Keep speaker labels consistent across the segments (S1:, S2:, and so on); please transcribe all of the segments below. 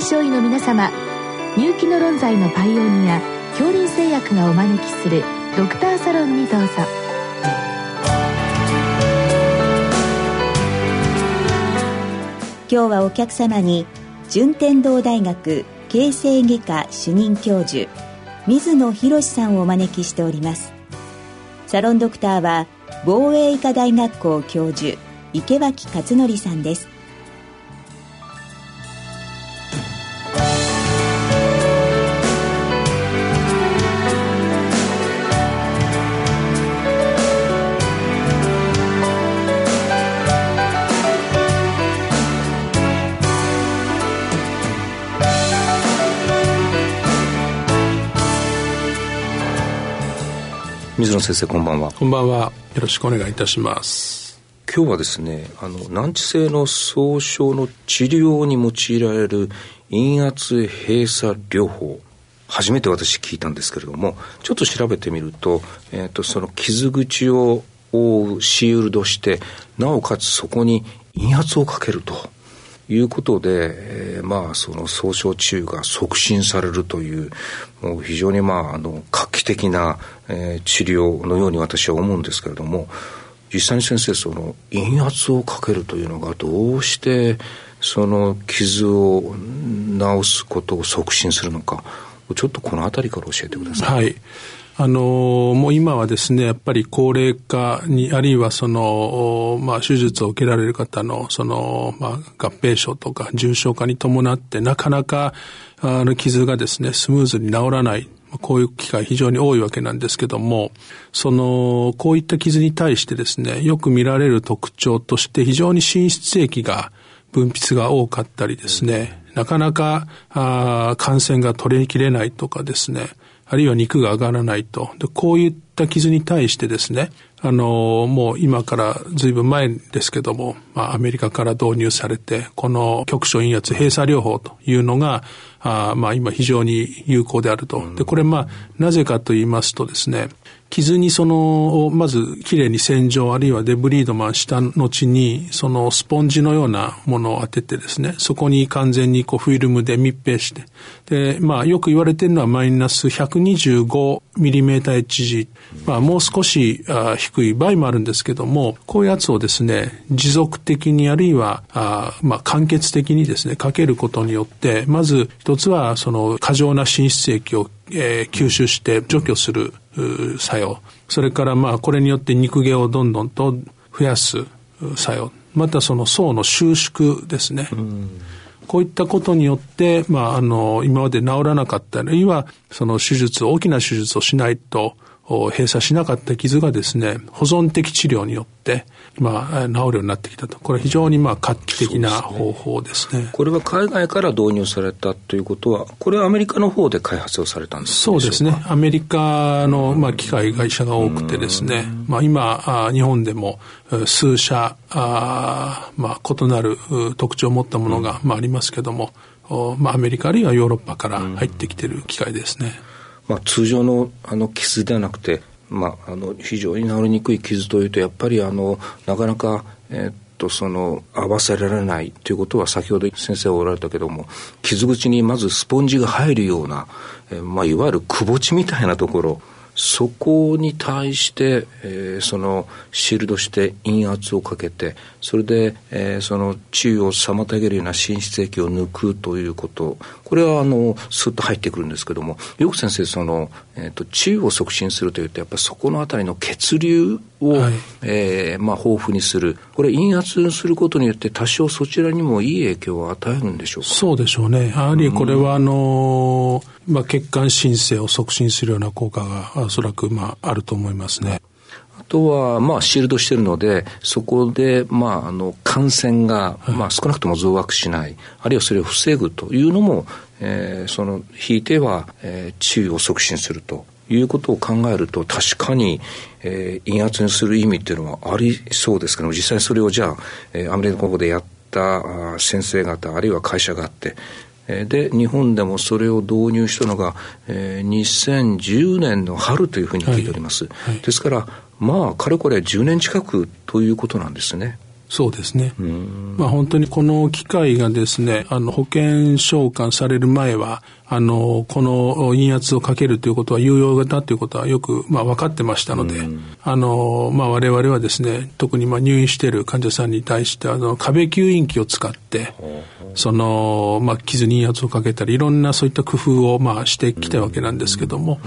S1: 臨床医の皆様入気の論剤のパイオニア恐林製薬がお招きするドクターサロンにどうぞ。
S2: 今日はお客様に順天堂大学形成外科主任教授水野博さんをお招きしております。サロンドクターは防衛医科大学校教授池脇勝則さんです。
S3: 水野先生こんばんは。
S4: こんばんは。よろしくお願いいたします。
S3: 今日はですねあの難治性の総症の治療に用いられる陰圧閉鎖療法。初めて私聞いたんですけれどもちょっと調べてみると,、えーと、その傷口を覆うシールドしてなおかつそこに陰圧をかけるということで、えー、まあその総症治癒が促進されるというもう非常にまああの画期的な、えー、治療のように私は思うんですけれども実際に先生その陰圧をかけるというのがどうしてその傷を治すことを促進するのかちょっとこの辺りから教えてくださ
S4: い。はいあのもう今はですね、やっぱり高齢化に、あるいはその、まあ、手術を受けられる方の、その、まあ、合併症とか重症化に伴って、なかなか、あの、傷がですね、スムーズに治らない。こういう機会非常に多いわけなんですけども、その、こういった傷に対してですね、よく見られる特徴として非常に滲出液が分泌が多かったりですね、なかなかあ感染が取りきれないとかですね、あるいは肉が上がらないと。でこういった傷に対してですね、あの、もう今から随分前ですけども、まあ、アメリカから導入されて、この局所陰圧閉鎖療法というのが、あまあ今非常に有効であると。で、これまあ、なぜかと言いますとですね、傷にその、まずきれいに洗浄あるいはデブリードマンした後に、そのスポンジのようなものを当ててですね、そこに完全にこうフィルムで密閉して、で、まあよく言われているのはマイナス 125mm HG、まあもう少し低い場合もあるんですけども、こういうやつをですね、持続的にあるいは、あまあ間欠的にですね、かけることによって、まず一つはその過剰な浸出液をえー、吸収して除去する作用。それからまあこれによって肉毛をどんどんと増やす作用。またその層の収縮ですね、こういったことによって、まあ、あの今まで治らなかった。あるいはその手術大きな手術をしないと閉鎖しなかった傷がですね保存的治療によってまあ、治るようになってきたと。これは非常にまあ画期的な方法ですね。
S3: これは海外から導入されたということは、これはアメリカの方で開発をされたんです
S4: そうですね。アメリカのまあ機械会社が多くてですね、まあ今、日本でも数社、あまあ異なる特徴を持ったものがまあありますけども、まあアメリカあるいはヨーロッパから入ってきている機械ですね。
S3: まあ通常のあの傷ではなくて、まあ、あの非常に治りにくい傷というとやっぱりあのなかなか、えー、っとその合わせられないということは先ほど先生がおられたけども傷口にまずスポンジが入るような、えーまあ、いわゆるくぼ地みたいなところそこに対して、えー、そのシールドして陰圧をかけてそれで、えー、その治癒を妨げるような浸出液を抜くということ。これはあのスッと入ってくるんですけどもよく先生その、えーと、治癒を促進するというとやっぱりそこのあたりの血流を、はい、えー、まあ、豊富にする。これ陰圧することによって多少そちらにもいい影響を与えるんでしょうか？
S4: そうでしょうね。やはりこれはあのーまあ、血管新生を促進するような効果がおそらくまああると思いますね。
S3: あとは、まあ、シールドしてるので、そこで、まあ、あの、感染が、まあ、少なくとも増悪しない、あるいはそれを防ぐというのも、えー、その、引いては、えー、治癒を促進するということを考えると、確かに、えー、陰圧にする意味っていうのはありそうですけども、実際それをじゃあ、えー、アメリカの方でやった先生方、あるいは会社があって、で日本でもそれを導入したのが、えー、2010年の春というふうに聞いております、はい。はい、ですからまあかれこれ10年近くということなんですね。
S4: そうですね。まあ本当にこの機械がですね、あの保険償還される前は、あの、この陰圧をかけるということは有用だということはよく、まあ分かってましたので、あの、まあ我々はですね、特にまあ入院している患者さんに対して、あの、壁吸引器を使って、その、まあ傷に陰圧をかけたり、いろんなそういった工夫をまあしてきたわけなんですけども、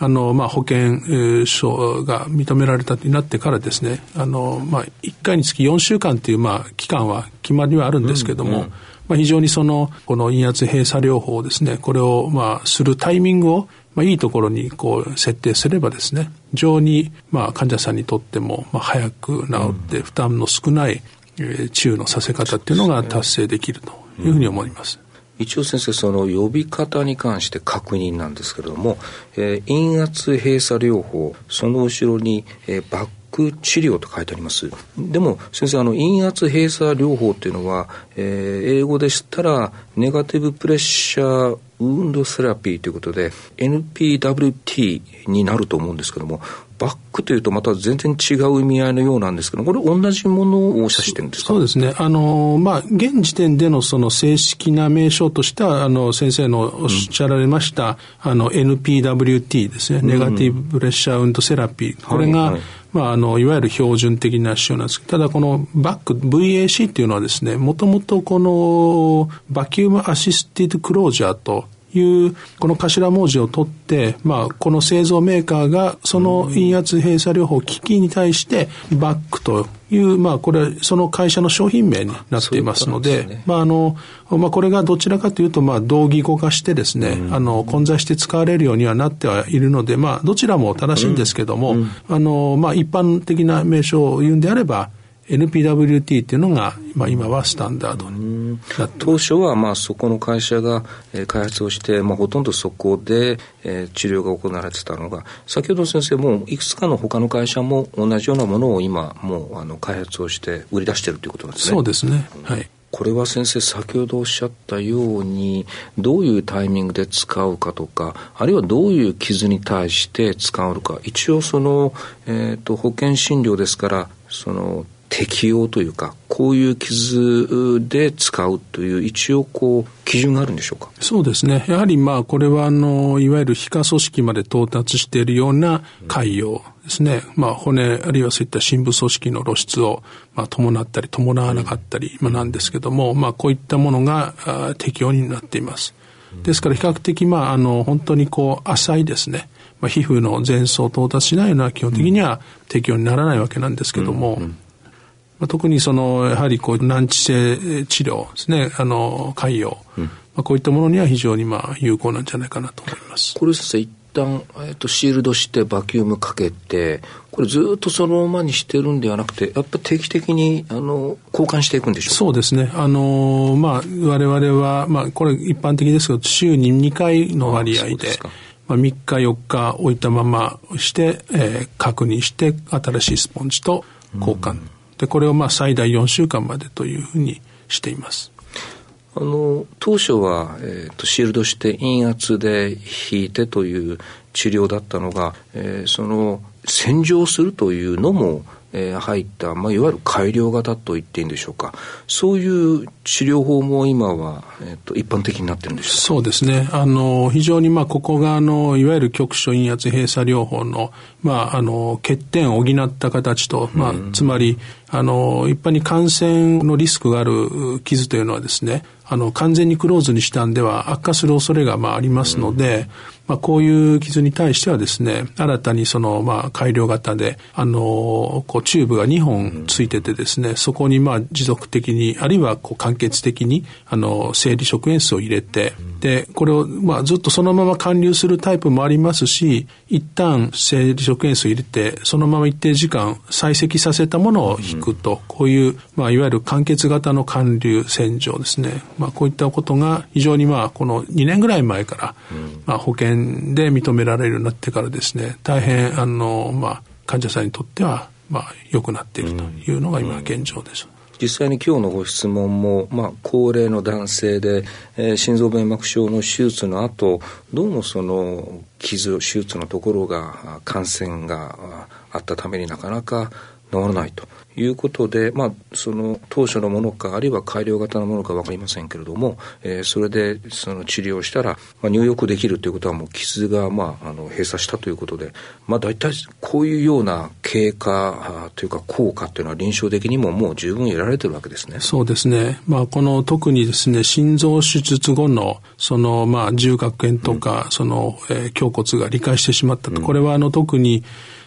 S4: あの、まあ、保険証が認められたになってからですね、あの、まあ、1回につき4週間という、まあ、期間は決まりはあるんですけども、うんうん、まあ、非常にその、この陰圧閉鎖療法ですね、これを、まあ、するタイミングを、まあ、いいところにこう設定すればですね、非常にまあ患者さんにとってもまあ早く治って負担の少ない、え治癒のさせ方っていうのが達成できるというふうに思います。
S3: 一応先生その呼び方に関して確認なんですけれども、えー、陰圧閉鎖療法その後ろに、えー、バック治療と書いてあります。でも先生あの陰圧閉鎖療法っていうのは、えー、英語でしたらネガティブプレッシャーウンドセラピーということで NPWT になると思うんですけどもバックというとまた全然違う意味合いのような
S4: ん
S3: ですけどこれ同じものを指してるんですか？
S4: そうですね。あのまあ現時点でのその正式な名称としてはあの先生のおっしゃられました、うん、あの NPWT ですね、ネガティブプレッシャーウンドセラピーこれが、はい。はいまあ、あの、いわゆる標準的な仕様なんですけど、ただこのバック、VAC っていうのはですね、もともとこのバキュームアシスティドクロージャーというこの頭文字を取って、まあ、この製造メーカーがその陰圧閉鎖療法機器に対してバックという、まあ、これその会社の商品名になっていますので、ね、まああのまあ、これがどちらかというと、まあ、同義語化してですね、うん、あの混在して使われるようにはなってはいるので、まあ、どちらも正しいんですけども、うんうん、あのまあ、一般的な名称を言うんであれば NPWT っていうのが、まあ、今はスタンダードに
S3: 当初はまあそこの会社が、えー、開発をして、まあ、ほとんどそこで、えー、治療が行われてたのが先ほど先生もいくつかの他の会社も同じようなものを今もうあの開発をして売り出してるということなんですね。
S4: そうですね、はい。
S3: これは先生先ほどおっしゃったようにどういうタイミングで使うかとかあるいはどういう傷に対して使うのか。一応その、えーと保険診療ですからその適用というかこういう傷で使うという一応こう基準があるんでしょうか？
S4: そうですね。やはりまあこれはあのいわゆる皮下組織まで到達しているような海洋ですね、まあ、骨あるいはそういった深部組織の露出を、まあ、伴ったり伴わなかったり、まあ、なんですけども、まあ、こういったものが適用になっています。ですから比較的まああの本当にこう浅いですね、まあ、皮膚の前層到達しないような基本的には適用にならないわけなんですけども、うんうんまあ、特にそのやはりこう難治性治療ですね。あの海洋、うん、まあ、こういったものには非常にまあ有効なんじゃないかなと思います。
S3: これ先生一旦、えっと、シールドしてバキュームかけてこれずっとそのままにしてるんではなくてやっぱ定期的にあの交換していくんでしょうか？
S4: そうですね。あのまあ我々は、まあ、これ一般的ですけど週に2回の割合でまあ、3日4日置いたままして、えー、確認して新しいスポンジと交換、うんでこれをまあ最大4週間までというふうにしています。
S3: あの当初は、えーと、シールドして陰圧で引いてという治療だったのが、えー、その洗浄するというのもえー、入った、まあ、いわゆる改良型と言っていいんでしょうか。そういう治療法も今は、えーと、一般的になってるんでしょう
S4: そうですね。あの非常に、まあ、ここがあのいわゆる局所陰圧閉鎖療法の,、まあ、あの欠点を補った形と、まあ、つまりあの一般に感染のリスクがある傷というのはですねあの完全にクローズにしたんでは悪化する恐れがまあありますので、うんまあ、こういう傷に対してはですね、新たにその、まあ、改良型で、あの、こう、チューブが2本ついててですね、そこに、まあ、持続的に、あるいは、こう、間欠的に、あの、生理食塩水を入れて、で、これを、まあ、ずっとそのまま還流するタイプもありますし、一旦生理食塩水を入れて、そのまま一定時間採石させたものを引くと、こういう、まあ、いわゆる間欠型の還流洗浄ですね。まあ、こういったことが非常に、まあ、この2年ぐらい前から、まあ、保険で認められるようになってからですね大変あの、まあ、患者さんにとっては、まあ、良くなっているというのが今現状です。
S3: 実際に今日のご質問も、まあ、高齢の男性で、えー、心臓弁膜症の手術の後どうもその傷手術のところが感染があったためになかなか治らないということで、まあ、その当初のものか、あるいは改良型のものか分かりませんけれども、えー、それでその治療したら、まあ、入浴できるということは、もう傷が、まあ、あの閉鎖したということで、まあ、大体こういうような経過というか、効果というのは臨床的にももう十分得られてるわけですね。
S4: そうですね。まあ、この特にですね、心臓手術後の、その、まあ、重核炎とか、うん、その、えー、胸骨が理解してしまったと。うん、これは、あの、特に、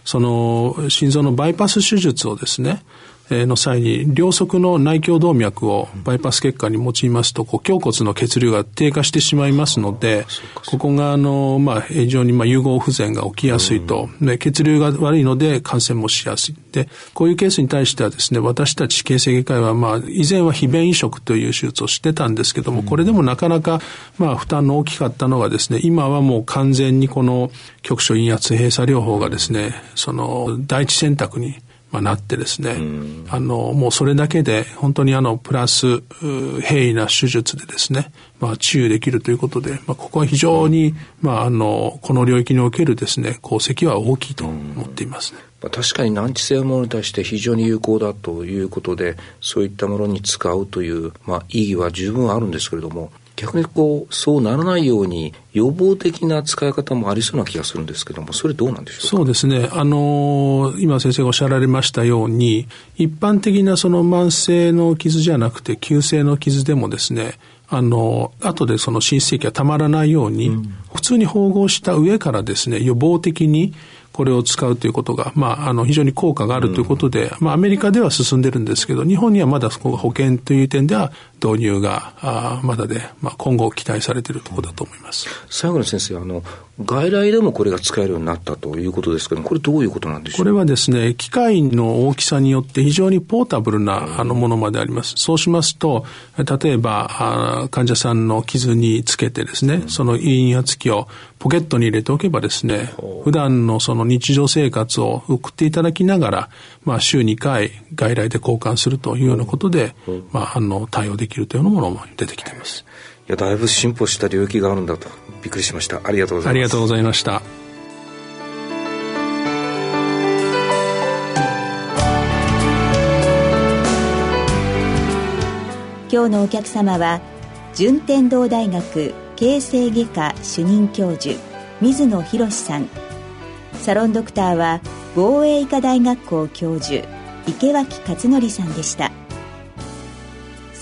S4: その心臓のバイパス手術をですね、の際に両側の内胸動脈をバイパス血管に用いますとこう胸骨の血流が低下してしまいますのでここがあの、まあ、非常にまあ融合不全が起きやすいと、ね、血流が悪いので感染もしやすい。でこういうケースに対してはですね私たち形成外科医は、まあ、以前は非便移植という手術をしてたんですけどもこれでもなかなか、まあ、負担の大きかったのがですね今はもう完全にこの局所陰圧閉鎖療法がですねその第一選択にまあ、なってですね、あの、もうそれだけで本当にあの、プラス、平易な手術でですね、まあ、治癒できるということで、まあ、ここは非常に、まあ、あの、この領域におけるですね、功績は大きいと思っていますね。
S3: まあ、確かに難治性のものに対して非常に有効だということで、そういったものに使うという、まあ、意義は十分あるんですけれども、逆にこうそうならないように予防的な使い方もありそうな気がするんですけどもそれどうなんでしょう
S4: そうですね。あの今先生がおっしゃられましたように一般的なその慢性の傷じゃなくて急性の傷でもですねあの後でその浸出液がたまらないように、うん、普通に縫合した上からですね予防的にこれを使うということが、まあ、あの、非常に効果があるということで、うん、まあ、アメリカでは進んでるんですけど、日本にはまだそこが保険という点では導入が、あまだで、まあ、今後期待されているところだと思います。
S3: 最後の先生、あの、外来でもこれが使えるようになったということですけどこれどういうことなんでしょう？
S4: これはですね、機械の大きさによって非常にポータブルなあのものまであります。そうしますと、例えば、患者さんの傷につけてですね、その陰圧器をポケットに入れておけばですね、普段のその日常生活を送っていただきながら、まあ、週2回外来で交換するというようなことで、まあ、あの、対応できるというものも出てきています。
S3: い。や、だいぶ進歩した領域があるんだと。びっくりしました。ありがとうございます。あ
S4: りがとうございました。
S2: 今日のお客様は順天堂大学形成外科主任教授水野博さん。サロンドクターは防衛医科大学校教授池脇勝則さんでした